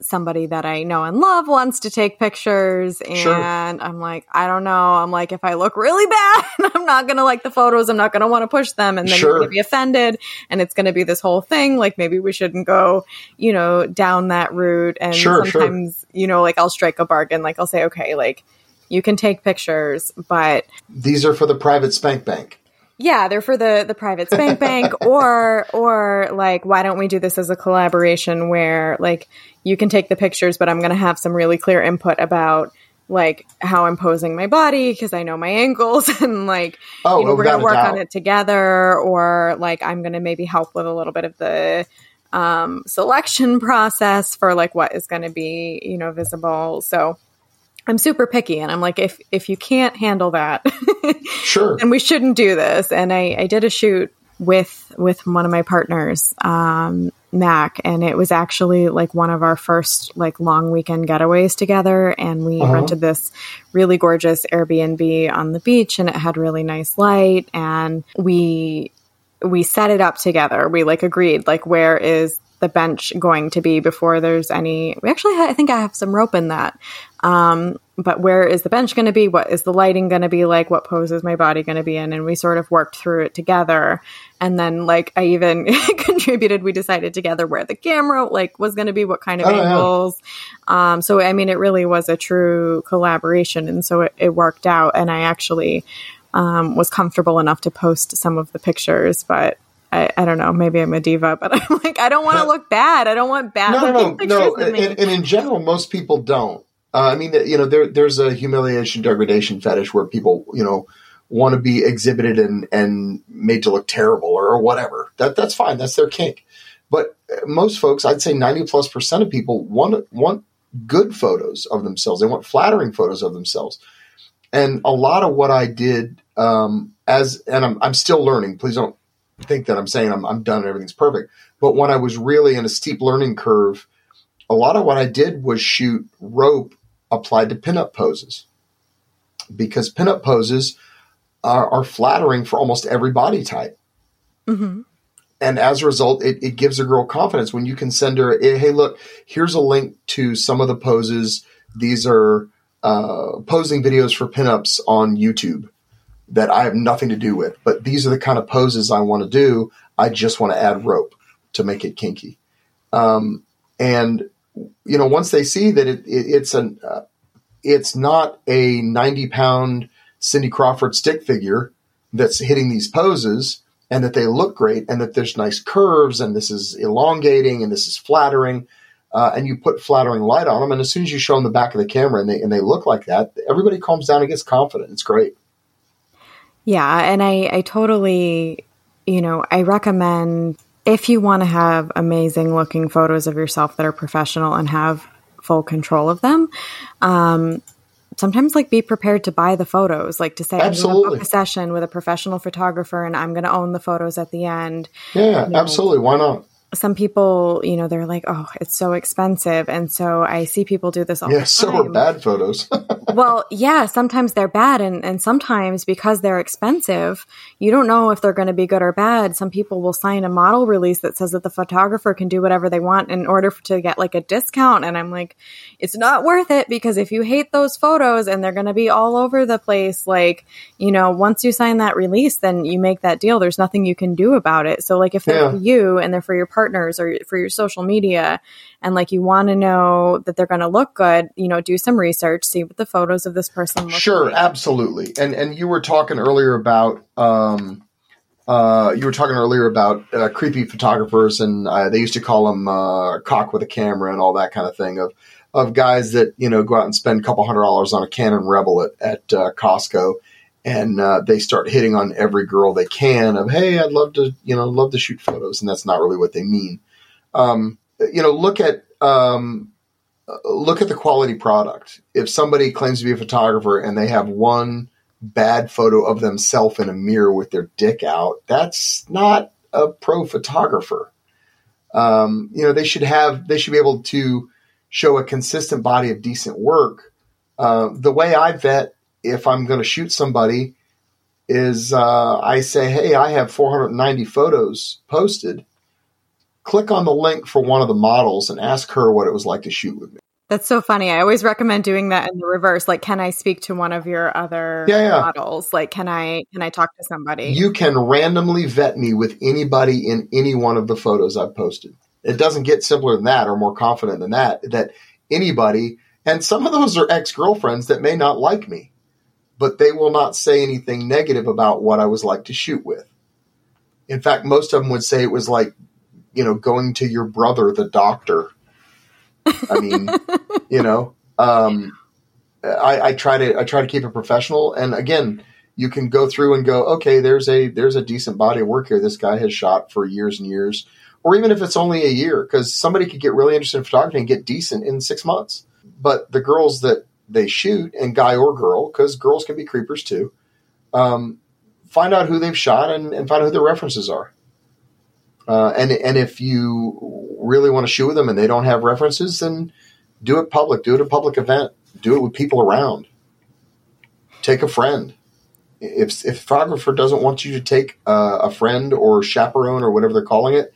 somebody that I know and love wants to take pictures and Sure. I'm like, I don't know. I'm like, if I look really bad, I'm not going to like the photos. I'm not going to want to push them. And then Sure. you're to be offended and it's going to be this whole thing. Like maybe we shouldn't go, you know, down that route. And Sure, sure. sometimes, you know, like I'll strike a bargain. Like I'll say, okay, like you can take pictures, but These are for the private spank bank. Yeah, they're for the the private spank bank or or like why don't we do this as a collaboration where like you can take the pictures but I'm going to have some really clear input about like how I'm posing my body because I know my angles and like Oh, you know, we're going to work on it together or like I'm going to maybe help with a little bit of the um, selection process for like what is going to be you know visible. So I'm super picky and I'm like if if you can't handle that Sure. and we shouldn't do this. And I, I did a shoot with with one of my partners, um, Mac, and it was actually like one of our first like long weekend getaways together. And we Uh-huh. rented this really gorgeous Airbnb on the beach, and it had really nice light. And we we set it up together. We like agreed like where is the bench going to be before there's any. We actually, I think I have some rope in that. Um, but where is the bench going to be? What is the lighting going to be like? What pose is my body going to be in? And we sort of worked through it together. And then, like, I even contributed. We decided together where the camera like was going to be, what kind of Oh, yeah. angles. Um, so I mean, it really was a true collaboration, and so it, it worked out. And I actually um, was comfortable enough to post some of the pictures, but. I, I don't know. Maybe I'm a diva, but I'm like, I don't want to look bad. I don't want bad no, no, looking no, pictures no. And, and in general, most people don't. Uh, I mean, you know, there, there's a humiliation degradation fetish where people, you know, want to be exhibited and, and made to look terrible or, or whatever. That that's fine. That's their kink. But uh, most folks, I'd say 90 plus percent of people want want good photos of themselves. They want flattering photos of themselves. And a lot of what I did um, as, and I'm, I'm still learning. Please don't think that I'm saying I'm, I'm done and everything's perfect. But when I was really in a steep learning curve, a lot of what I did was shoot rope applied to pinup poses because pinup poses are, are flattering for almost every body type. hmm And as a result, it, it gives a girl confidence when you can send her, "Eh, hey, look, here's a link to some of the poses. These are uh, posing videos for pinups on YouTube that I have nothing to do with, but these are the kind of poses I want to do. I just want to add rope to make it kinky. Um, and you know, once they see that it, it, it's an, uh, it's not a 90 pound Cindy Crawford stick figure that's hitting these poses and that they look great and that there's nice curves and this is elongating and this is flattering. Uh, and you put flattering light on them, and as soon as you show them the back of the camera and they and they look like that, everybody calms down and gets confident. It's great. Yeah, and I I totally, you know, I recommend if you want to have amazing looking photos of yourself that are professional and have full control of them, um, sometimes like be prepared to buy the photos, like to say, absolutely. I'm book a session with a professional photographer and I'm going to own the photos at the end. Yeah, you know, absolutely. Why not? Some people, you know, they're like, "Oh, it's so expensive," and so I see people do this all yeah, so are bad photos. well, yeah, sometimes they're bad, and and sometimes because they're expensive, you don't know if they're going to be good or bad. Some people will sign a model release that says that the photographer can do whatever they want in order to get like a discount, and I'm like, it's not worth it because if you hate those photos and they're going to be all over the place, like you know, once you sign that release, then you make that deal. There's nothing you can do about it. So like if they're yeah. for you and they're for your partner partners or for your social media and like you want to know that they're going to look good, you know, do some research, see what the photos of this person look like. Sure, like. absolutely. And and you were talking earlier about um uh, you were talking earlier about uh, creepy photographers, and uh, they used to call them uh, cock with a camera and all that kind of thing. Of of guys that you know go out and spend a couple hundred dollars on a Canon Rebel at, at uh, Costco, and uh, they start hitting on every girl they can of hey i'd love to you know love to shoot photos. And that's not really what they mean. Um, you know look at um, look at the quality product. If somebody claims to be a photographer and they have one bad photo of themselves in a mirror with their dick out that's not a pro photographer. Um, you know they should have they should be able to show a consistent body of decent work. Uh, the way i vet if I'm going to shoot somebody is uh, I say, hey, I have 490 photos posted. Click on the link for one of the models and ask her what it was like to shoot with me. That's so funny. I always recommend doing that in the reverse. Like, can I speak to one of your other yeah, yeah. models? Like, can I can I talk to somebody? You can randomly vet me with anybody in any one of the photos I've posted. It doesn't get simpler than that or more confident than that. That anybody, and some of those are ex girlfriends that may not like me but they will not say anything negative about what I was like to shoot with. In fact, most of them would say it was like, you know, going to your brother, the doctor. I mean, you know, um, I, I try to I try to keep it professional, and again, you can go through and go, okay, there's a there's a decent body of work here. This guy has shot for years and years, or even if it's only a year, because somebody could get really interested in photography and get decent in six months. But the girls that they shoot, and guy or girl, because girls can be creepers too. Um, find out who they've shot and, and, find out who their references are. Uh, and and if you really want to shoot with them and they don't have references, then do it public. Do it a public event. Do it with people around. Take a friend. If if photographer doesn't want you to take uh, a friend or chaperone or whatever they're calling it,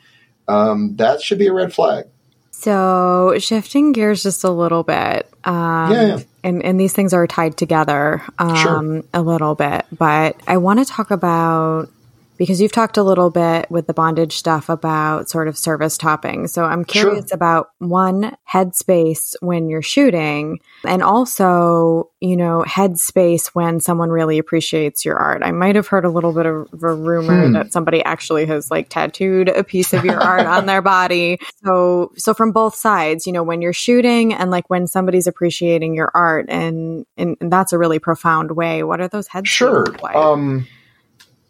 um, that should be a red flag. So shifting gears just a little bit. Um, yeah, yeah. And, and these things are tied together um, sure. a little bit, but I want to talk about because you've talked a little bit with the bondage stuff about sort of service topping. So I'm curious sure. about one headspace when you're shooting and also, you know, headspace when someone really appreciates your art. I might have heard a little bit of a rumor hmm. that somebody actually has like tattooed a piece of your art on their body. So, so from both sides, you know, when you're shooting and like when somebody's appreciating your art and, and, and that's a really profound way. What are those headspaces sure. like? Um,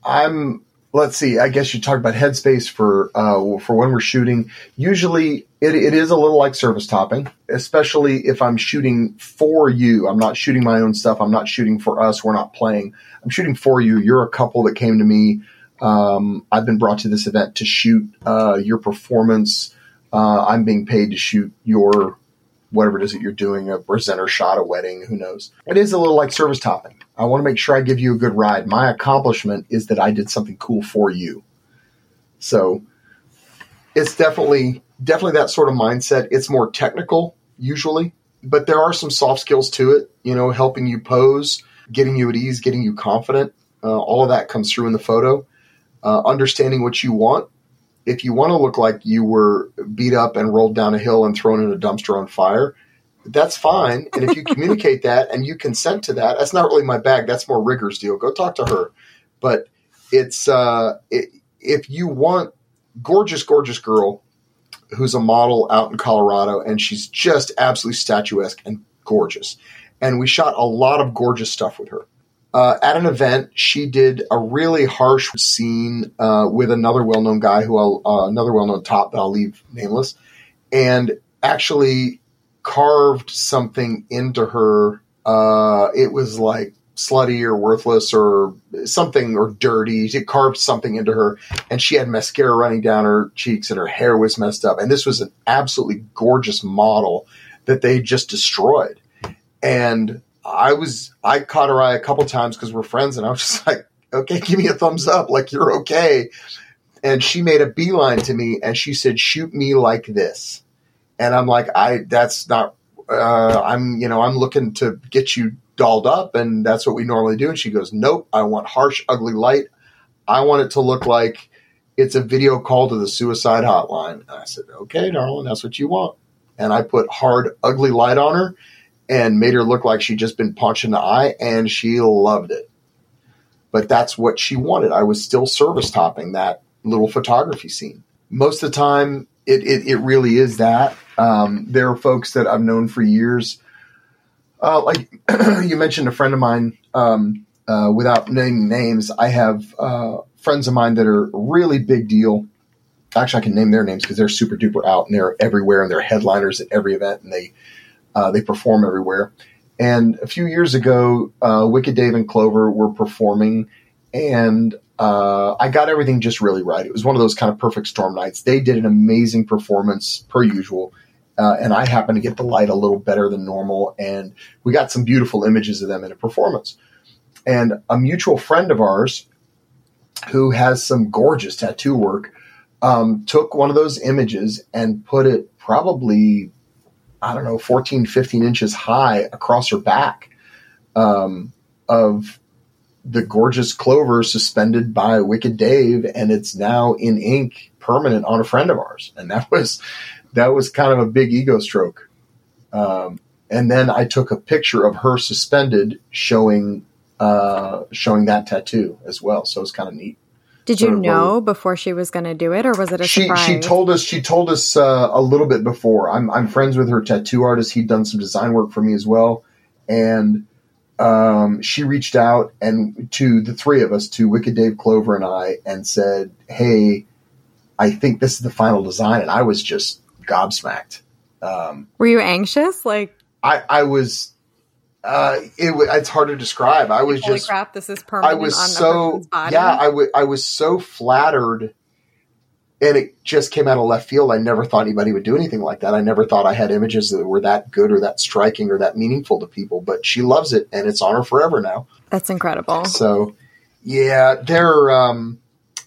I'm let's see. I guess you talk about headspace for uh, for when we're shooting. Usually, it, it is a little like service topping, especially if I'm shooting for you. I'm not shooting my own stuff. I'm not shooting for us. We're not playing. I'm shooting for you. You're a couple that came to me. Um, I've been brought to this event to shoot uh, your performance. Uh, I'm being paid to shoot your whatever it is that you're doing, a presenter shot, a wedding, who knows. It is a little like service topping. I want to make sure I give you a good ride. My accomplishment is that I did something cool for you. So it's definitely definitely that sort of mindset. It's more technical usually, but there are some soft skills to it, you know, helping you pose, getting you at ease, getting you confident. Uh, all of that comes through in the photo. Uh, understanding what you want if you want to look like you were beat up and rolled down a hill and thrown in a dumpster on fire, that's fine. And if you communicate that and you consent to that, that's not really my bag. That's more Rigger's deal. Go talk to her. But it's uh, it, if you want gorgeous, gorgeous girl who's a model out in Colorado, and she's just absolutely statuesque and gorgeous. And we shot a lot of gorgeous stuff with her. Uh, at an event, she did a really harsh scene uh, with another well-known guy who I'll, uh, another well-known top that I'll leave nameless, and actually carved something into her. Uh, it was like slutty or worthless or something or dirty. She carved something into her, and she had mascara running down her cheeks, and her hair was messed up. And this was an absolutely gorgeous model that they just destroyed. And I was I caught her eye a couple times because we're friends, and I was just like, okay, give me a thumbs up, like you're okay. And she made a beeline to me, and she said, "Shoot me like this." And I'm like, I that's not. Uh, I'm you know I'm looking to get you dolled up, and that's what we normally do. And she goes, Nope, I want harsh, ugly light. I want it to look like it's a video call to the suicide hotline. And I said, Okay, darling, that's what you want. And I put hard, ugly light on her and made her look like she'd just been punched in the eye, and she loved it. But that's what she wanted. I was still service topping that little photography scene. Most of the time, it, it, it really is that. Um, there are folks that I've known for years. Uh, like you mentioned, a friend of mine, um, uh, without naming names, I have uh, friends of mine that are really big deal. Actually, I can name their names because they're super duper out and they're everywhere and they're headliners at every event and they uh, they perform everywhere. And a few years ago, uh, Wicked Dave and Clover were performing, and uh, I got everything just really right. It was one of those kind of perfect storm nights. They did an amazing performance, per usual. Uh, and I happened to get the light a little better than normal, and we got some beautiful images of them in a performance. And a mutual friend of ours, who has some gorgeous tattoo work, um, took one of those images and put it probably I don't know, 14, 15 inches high across her back um, of the gorgeous Clover suspended by Wicked Dave, and it's now in ink, permanent on a friend of ours, and that was that was kind of a big ego stroke. Um, and then I took a picture of her suspended, showing uh, showing that tattoo as well. So it's kind of neat. Did you know before she was going to do it, or was it a she, surprise? She told us. She told us uh, a little bit before. I'm I'm friends with her tattoo artist. He'd done some design work for me as well, and um, she reached out and to the three of us, to Wicked Dave Clover and I, and said, "Hey, I think this is the final design." And I was just gobsmacked. Um, Were you anxious? Like I, I was uh, it, it's hard to describe. I was Holy just crap! This is permanent. I was so body. yeah. I, w- I was so flattered, and it just came out of left field. I never thought anybody would do anything like that. I never thought I had images that were that good or that striking or that meaningful to people. But she loves it, and it's on her forever now. That's incredible. So yeah, there. Um,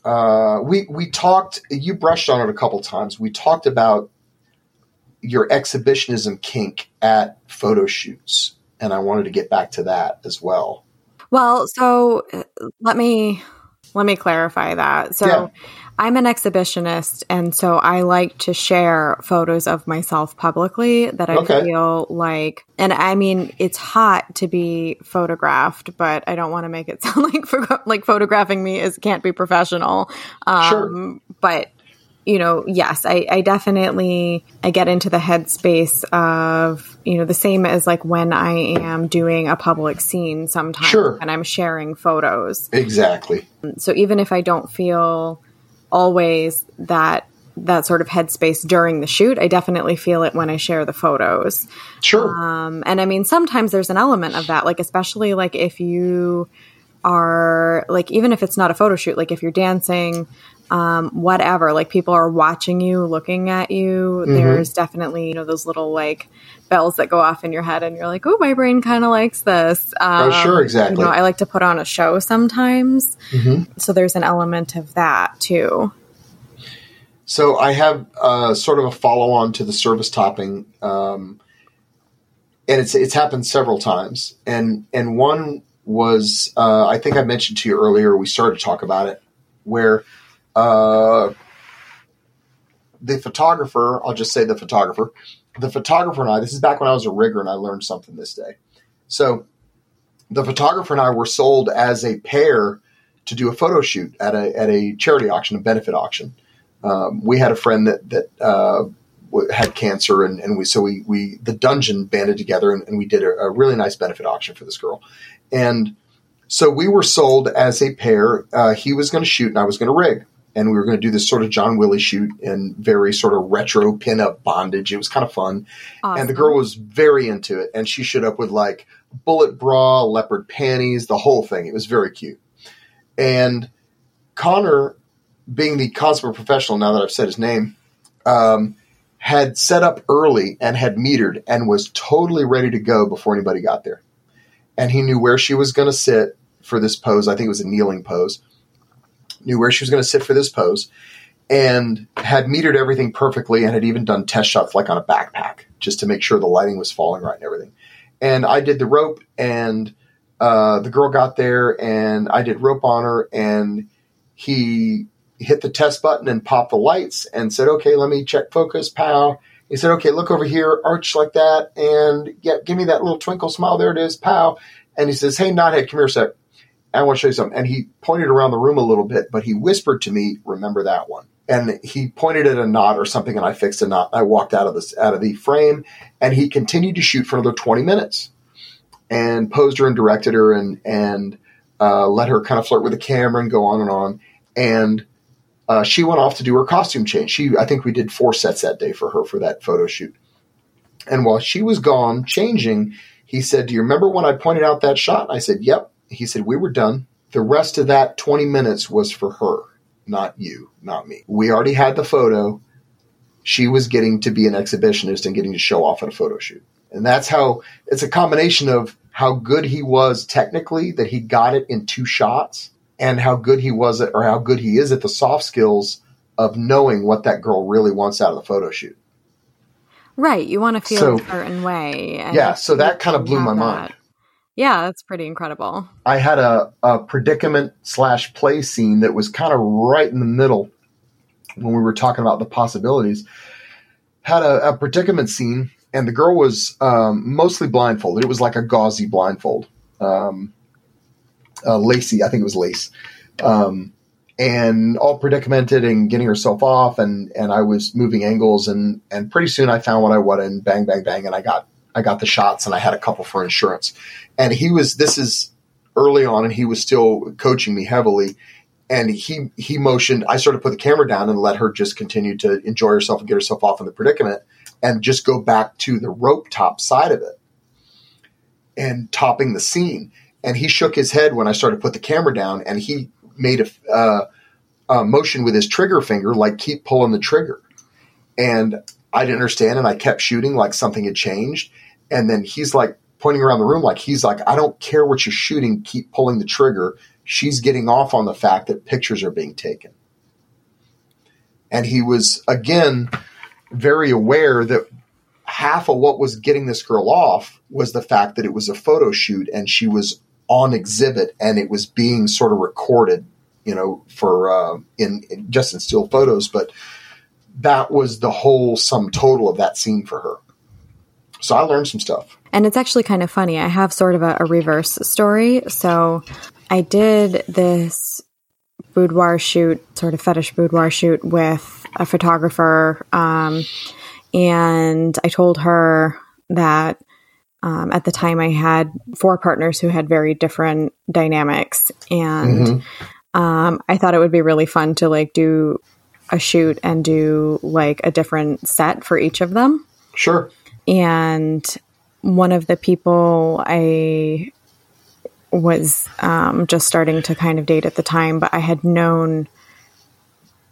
uh, we we talked. You brushed on it a couple times. We talked about your exhibitionism kink at photo shoots and I wanted to get back to that as well. Well, so uh, let me let me clarify that. So yeah. I'm an exhibitionist and so I like to share photos of myself publicly that I okay. feel like and I mean it's hot to be photographed, but I don't want to make it sound like like photographing me is can't be professional. Um, sure. but you know, yes, I, I definitely I get into the headspace of you know the same as like when I am doing a public scene sometimes sure. and I'm sharing photos. Exactly. So even if I don't feel always that that sort of headspace during the shoot, I definitely feel it when I share the photos. Sure. Um, and I mean, sometimes there's an element of that, like especially like if you are like even if it's not a photo shoot, like if you're dancing um, whatever. Like people are watching you, looking at you. Mm-hmm. There's definitely, you know, those little like bells that go off in your head, and you're like, oh, my brain kind of likes this. Um, oh, sure, exactly. You know, I like to put on a show sometimes. Mm-hmm. So there's an element of that too. So I have uh, sort of a follow on to the service topping. Um, and it's it's happened several times, and and one was uh, I think I mentioned to you earlier. We started to talk about it, where uh, the photographer, I'll just say the photographer, the photographer and I, this is back when I was a rigger and I learned something this day. So the photographer and I were sold as a pair to do a photo shoot at a at a charity auction, a benefit auction. Um, we had a friend that that uh, had cancer, and, and we so we we the dungeon banded together and, and we did a, a, really nice benefit auction for this girl, and so we were sold as a pair. Uh, he was going to shoot, and I was going to rig, and we were going to do this sort of John Willie shoot in very sort of retro pinup bondage. It was kind of fun, awesome. and the girl was very into it, and she showed up with like bullet bra, leopard panties, the whole thing. It was very cute, and Connor, being the consummate professional, now that I've said his name. Um, had set up early and had metered and was totally ready to go before anybody got there. And he knew where she was going to sit for this pose. I think it was a kneeling pose. Knew where she was going to sit for this pose and had metered everything perfectly and had even done test shots like on a backpack just to make sure the lighting was falling right and everything. And I did the rope and uh, the girl got there and I did rope on her and he hit the test button and popped the lights and said, okay, let me check focus, pow. He said, okay, look over here, arch like that, and yeah, give me that little twinkle smile. There it is, pow. And he says, hey, Knothead, come here a sec. I want to show you something. And he pointed around the room a little bit, but he whispered to me, remember that one. And he pointed at a knot or something, and I fixed a knot. I walked out of this out of the frame, and he continued to shoot for another 20 minutes and posed her and directed her and and uh, let her kind of flirt with the camera and go on and on. And uh, she went off to do her costume change. She, I think we did four sets that day for her for that photo shoot. And while she was gone changing, he said, "Do you remember when I pointed out that shot?" I said, "Yep." He said, "We were done. The rest of that 20 minutes was for her, not you, not me. We already had the photo. She was getting to be an exhibitionist and getting to show off at a photo shoot." And that's how it's a combination of how good he was technically that he got it in two shots and how good he was at, or how good he is at the soft skills of knowing what that girl really wants out of the photo shoot. Right. You want to feel so, a certain way. yeah. So that kind of blew my that. mind. Yeah, that's pretty incredible. I had a, a predicament slash play scene that was kind of right in the middle when we were talking about the possibilities. Had a, a predicament scene, and the girl was um, mostly blindfolded. It was like a gauzy blindfold. Um, uh, Lacey, I think it was Lace, um, and all predicamented and getting herself off, and and I was moving angles, and and pretty soon I found what I wanted, and bang, bang, bang, and I got I got the shots, and I had a couple for insurance, and he was this is early on, and he was still coaching me heavily. And he he motioned. I sort of put the camera down and let her just continue to enjoy herself and get herself off in the predicament, and just go back to the rope top side of it and topping the scene and he shook his head when I started to put the camera down, and he made a, uh, a motion with his trigger finger, like keep pulling the trigger. And I didn't understand, and I kept shooting like something had changed. And then he's like pointing around the room, like he's like, I don't care what you're shooting, keep pulling the trigger. She's getting off on the fact that pictures are being taken. And he was again very aware that half of what was getting this girl off was the fact that it was a photo shoot and she was on exhibit and it was being sort of recorded, you know, for uh, in, in just in still photos, but that was the whole sum total of that scene for her. So I learned some stuff. And it's actually kind of funny. I have sort of a, a reverse story. So I did this boudoir shoot, sort of fetish boudoir shoot with a photographer. Um, and I told her that um, at the time, I had four partners who had very different dynamics, and mm-hmm. um, I thought it would be really fun to like do a shoot and do like a different set for each of them. Sure. And one of the people I was um, just starting to kind of date at the time, but I had known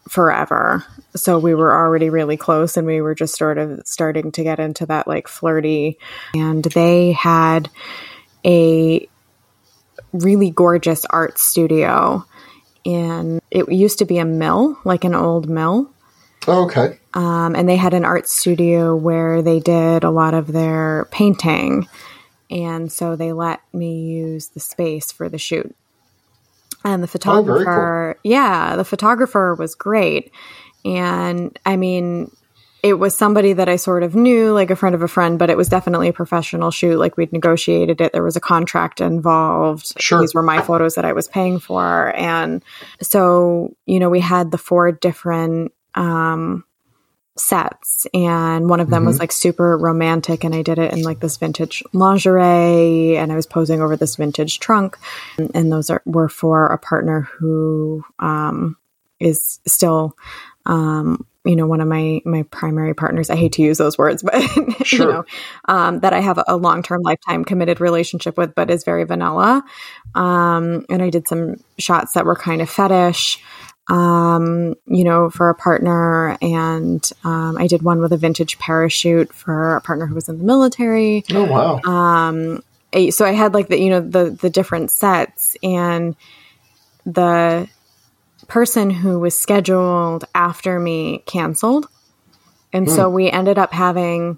forever. So we were already really close and we were just sort of starting to get into that like flirty. And they had a really gorgeous art studio. And it used to be a mill, like an old mill. Oh, okay. Um, and they had an art studio where they did a lot of their painting. And so they let me use the space for the shoot and the photographer, oh, cool. yeah, the photographer was great. And I mean, it was somebody that I sort of knew, like a friend of a friend, but it was definitely a professional shoot. Like we'd negotiated it. There was a contract involved. Sure. These were my photos that I was paying for. And so, you know, we had the four different, um, sets. And one of them Mhm. was like super romantic and I did it in like this vintage lingerie and I was posing over this vintage trunk. And, and those are were for a partner who um is still um you know one of my my primary partners. I hate to use those words but Sure. you know um that i have a long-term lifetime committed relationship with but is very vanilla. Um and i did some shots that were kind of fetish um you know for a partner. And um i did one with a vintage parachute for a partner who was in the military. Oh wow. um I- so i had like the you know the the different sets. And the person who was scheduled after me canceled. And so we ended up having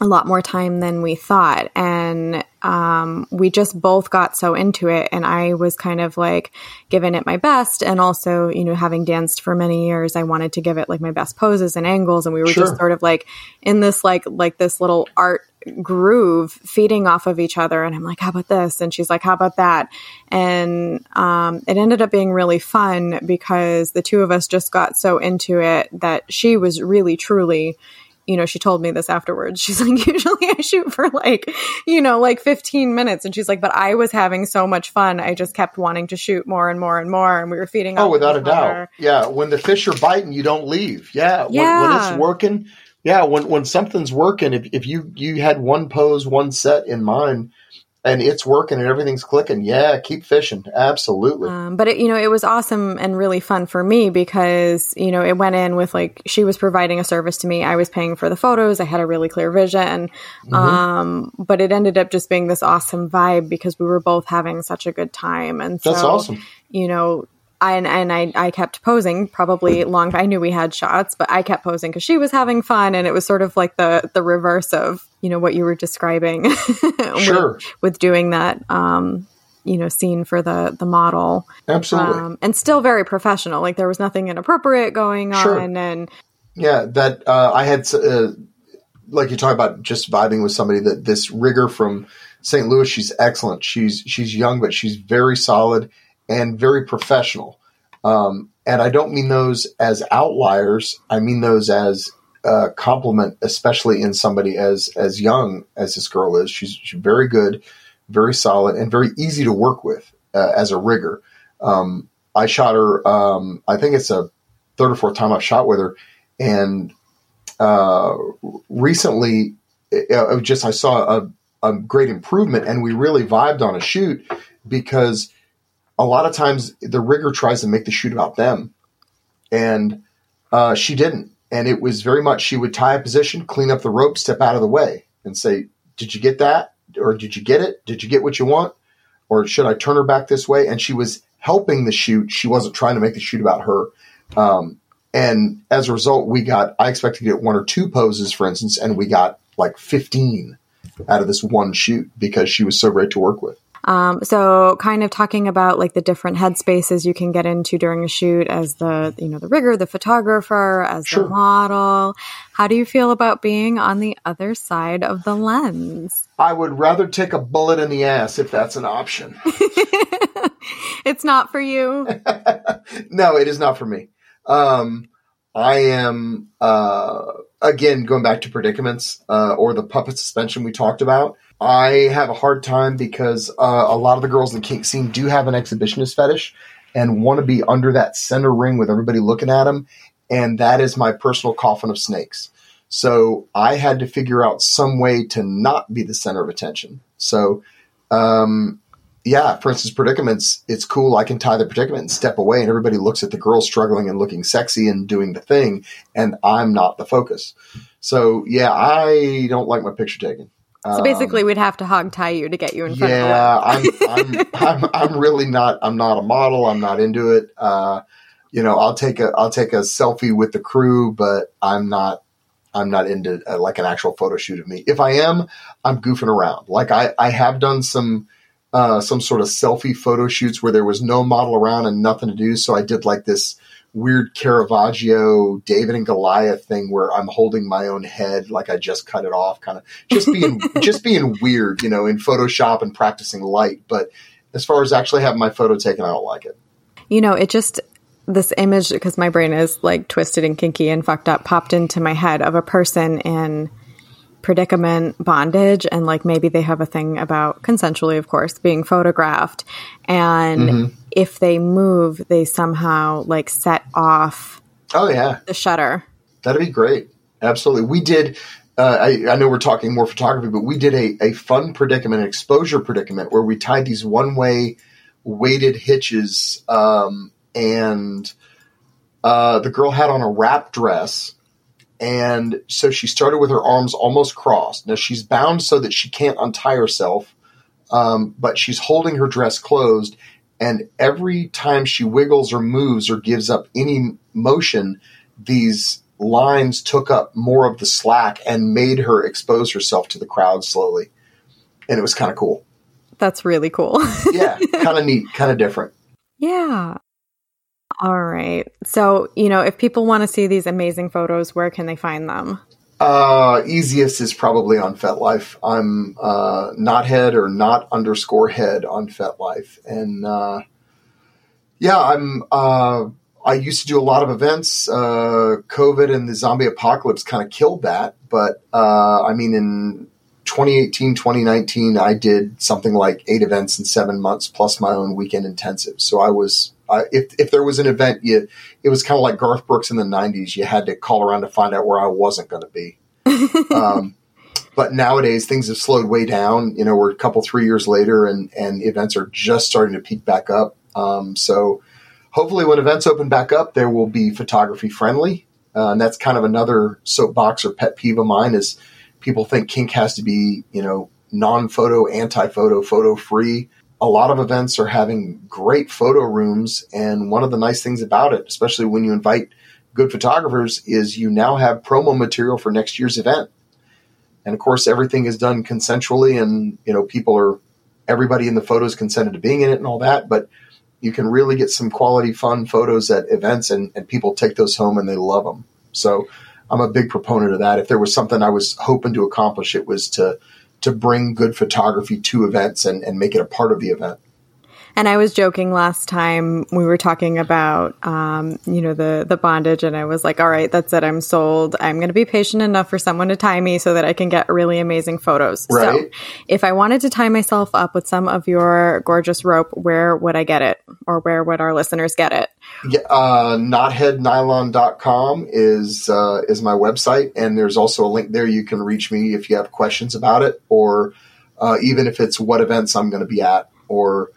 a lot more time than we thought. And um, we just both got so into it and i was kind of like giving it my best. And also you know having danced for many years i wanted to give it like my best poses and angles. And we were Sure. just sort of like in this like like this little art groove feeding off of each other. And i'm like how about this? And she's like how about that? And um, it ended up being really fun because the two of us just got so into it that she was really truly you know, she told me this afterwards. She's like, usually I shoot for like, you know, like 15 minutes. And she's like, but I was having so much fun. I just kept wanting to shoot more and more and more. And we were feeding Oh, without a doubt. Yeah, when the fish are biting, you don't leave. Yeah, when, when it's working. Yeah, when when something's working, if if you you had one pose, one set in mind, and it's working and everything's clicking, yeah, keep fishing. Absolutely. Um, but it, you know, it was awesome and really fun for me because, you know, it went in with like, she was providing a service to me. I was paying for the photos. I had a really clear vision. Mm-hmm. Um, but it ended up just being this awesome vibe because we were both having such a good time. And so, That's awesome. you know, I, and, and I, I kept posing probably long. I knew we had shots, but I kept posing because she was having fun, and it was sort of like the the reverse of you know what you were describing. with- Sure. with, doing that, um, you know, scene for the the model, Absolutely. um, and still very professional. Like there was nothing inappropriate going on, Sure. and Yeah, that uh, I had, uh, like you talk about, just vibing with somebody. That this rigger from St. Louis, she's excellent. She's she's young, but she's very solid and very professional. Um, and I don't mean those as outliers. I mean those as a compliment, especially in somebody as as young as this girl is. She's she's very good, very solid, and very easy to work with uh, as a rigger. Um, I shot her. Um, I think it's a third or fourth time I've shot with her, and uh, recently, it, it just I saw a, a great improvement, and we really vibed on a shoot because a lot of times the rigger tries to make the shoot about them, and uh, she didn't, and it was very much she would tie a position, clean up the rope, step out of the way, and say, "Did you get that? Or did you get it? Did you get what you want? Or should I turn her back this way?" And she was helping the shoot. She wasn't trying to make the shoot about her. Um, and as a result, we got, I expected to get one or two poses, for instance, and we got like 15 out of this one shoot because she was so great to work with. Um, so kind of talking about like the different headspaces you can get into during a shoot as the, you know, the rigger, the photographer, as Sure. the model. How do you feel about being on the other side of the lens? I would rather take a bullet in the ass if that's an option. It's not for you. no, it is not for me. Um, I am, uh, again, going back to predicaments, uh, or the puppet suspension we talked about. I have a hard time because, uh, a lot of the girls in the kink scene do have an exhibitionist fetish and want to be under that center ring with everybody looking at them. And that is my personal coffin of snakes. So I had to figure out some way to not be the center of attention. So, um, yeah, for instance, predicaments, it's cool. I can tie the predicament and step away, and everybody looks at the girl struggling and looking sexy and doing the thing, and I'm not the focus. So, yeah, I don't like my picture taken. So basically, we'd have to hog tie you to get you in front yeah, of the lens. I'm, I'm, I'm, I'm really not. I'm not a model. I'm not into it. Uh, you know, I'll take a, I'll take a selfie with the crew, but I'm not, I'm not into uh, like an actual photo shoot of me. If I am, I'm goofing around. Like I, I have done some, uh, some sort of selfie photo shoots where there was no model around and nothing to do. So I did like this weird Caravaggio David and Goliath thing where I'm holding my own head like I just cut it off, kind of just being just being weird, you know, in Photoshop and practicing light. But as far as actually having my photo taken, I don't like it. You know, it just this image because my brain is like twisted and kinky and fucked up popped into my head of a person in predicament bondage and like maybe they have a thing about consensually of course being photographed and mm-hmm. If they move they somehow like set off oh yeah the shutter that'd be great absolutely we did uh, I, I, know we're talking more photography but we did a, a fun predicament an exposure predicament where we tied these one way weighted hitches um, and uh, the girl had on a wrap dress and so she started with her arms almost crossed. Now she's bound so that she can't untie herself, um, but she's holding her dress closed. And every time she wiggles or moves or gives up any motion, these lines took up more of the slack and made her expose herself to the crowd slowly. And it was kind of cool. That's really cool. yeah, kind of neat, kind of different. Yeah. All right. So, you know, if people want to see these amazing photos, where can they find them? Uh, easiest is probably on FetLife. I'm uh, Knothead or Knot underscore head on FetLife, and uh, yeah, I'm. Uh, I used to do a lot of events. Uh, COVID and the zombie apocalypse kind of killed that, but uh, I mean, in 2018, 2019, I did something like eight events in seven months plus my own weekend intensive. So I was uh, if if there was an event, you it was kind of like Garth Brooks in the '90s. You had to call around to find out where I wasn't going to be. um, but nowadays things have slowed way down. You know, we're a couple three years later, and and events are just starting to peak back up. Um, so hopefully, when events open back up, there will be photography friendly, uh, and that's kind of another soapbox or pet peeve of mine is people think kink has to be you know non photo, anti photo, photo free a lot of events are having great photo rooms. And one of the nice things about it, especially when you invite good photographers, is you now have promo material for next year's event. And of course, everything is done consensually, and you know people are everybody in the photos consented to being in it and all that. But you can really get some quality, fun photos at events, and, and people take those home and they love them. So I'm a big proponent of that. If there was something I was hoping to accomplish, it was to to bring good photography to events and, and make it a part of the event. And I was joking last time we were talking about, um, you know, the the bondage, and I was like, "All right, that's it. I'm sold. I'm going to be patient enough for someone to tie me so that I can get really amazing photos." Right. So, if I wanted to tie myself up with some of your gorgeous rope, where would I get it, or where would our listeners get it? Yeah, uh, knotheadnylon.com is uh, is my website, and there's also a link there. You can reach me if you have questions about it, or uh, even if it's what events I'm going to be at, or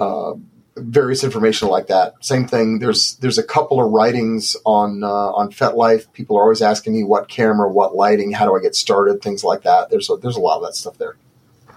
uh, various information like that. Same thing. There's there's a couple of writings on uh, on FetLife. People are always asking me what camera, what lighting, how do I get started, things like that. There's a, there's a lot of that stuff there.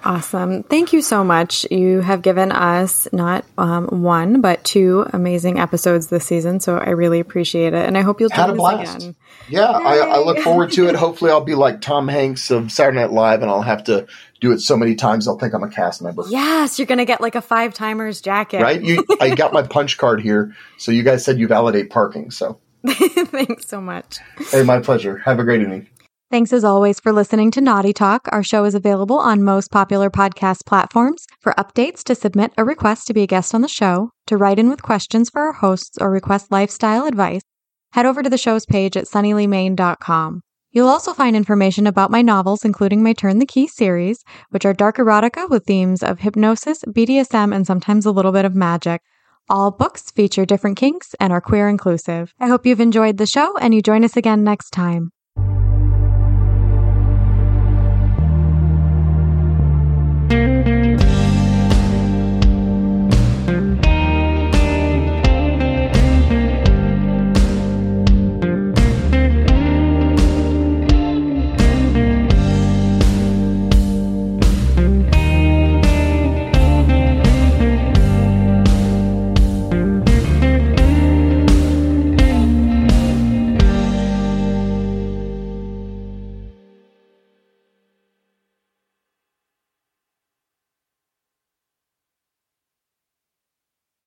Awesome. Thank you so much. You have given us not um, one, but two amazing episodes this season. So I really appreciate it. And I hope you'll do this again. Yeah, I, I, look forward to it. Hopefully, I'll be like Tom Hanks of Saturday Night Live and I'll have to do it so many times they'll think I'm a cast member. Yes, you're going to get like a five timers jacket. Right? You, I got my punch card here. So you guys said you validate parking. So thanks so much. Hey, my pleasure. Have a great evening. Thanks as always for listening to Naughty Talk. Our show is available on most popular podcast platforms. For updates, to submit a request to be a guest on the show, to write in with questions for our hosts, or request lifestyle advice, head over to the show's page at sunnyleighmayne.com. You'll also find information about my novels, including my Turn the Key series, which are dark erotica with themes of hypnosis, BDSM, and sometimes a little bit of magic. All books feature different kinks and are queer inclusive. I hope you've enjoyed the show and you join us again next time.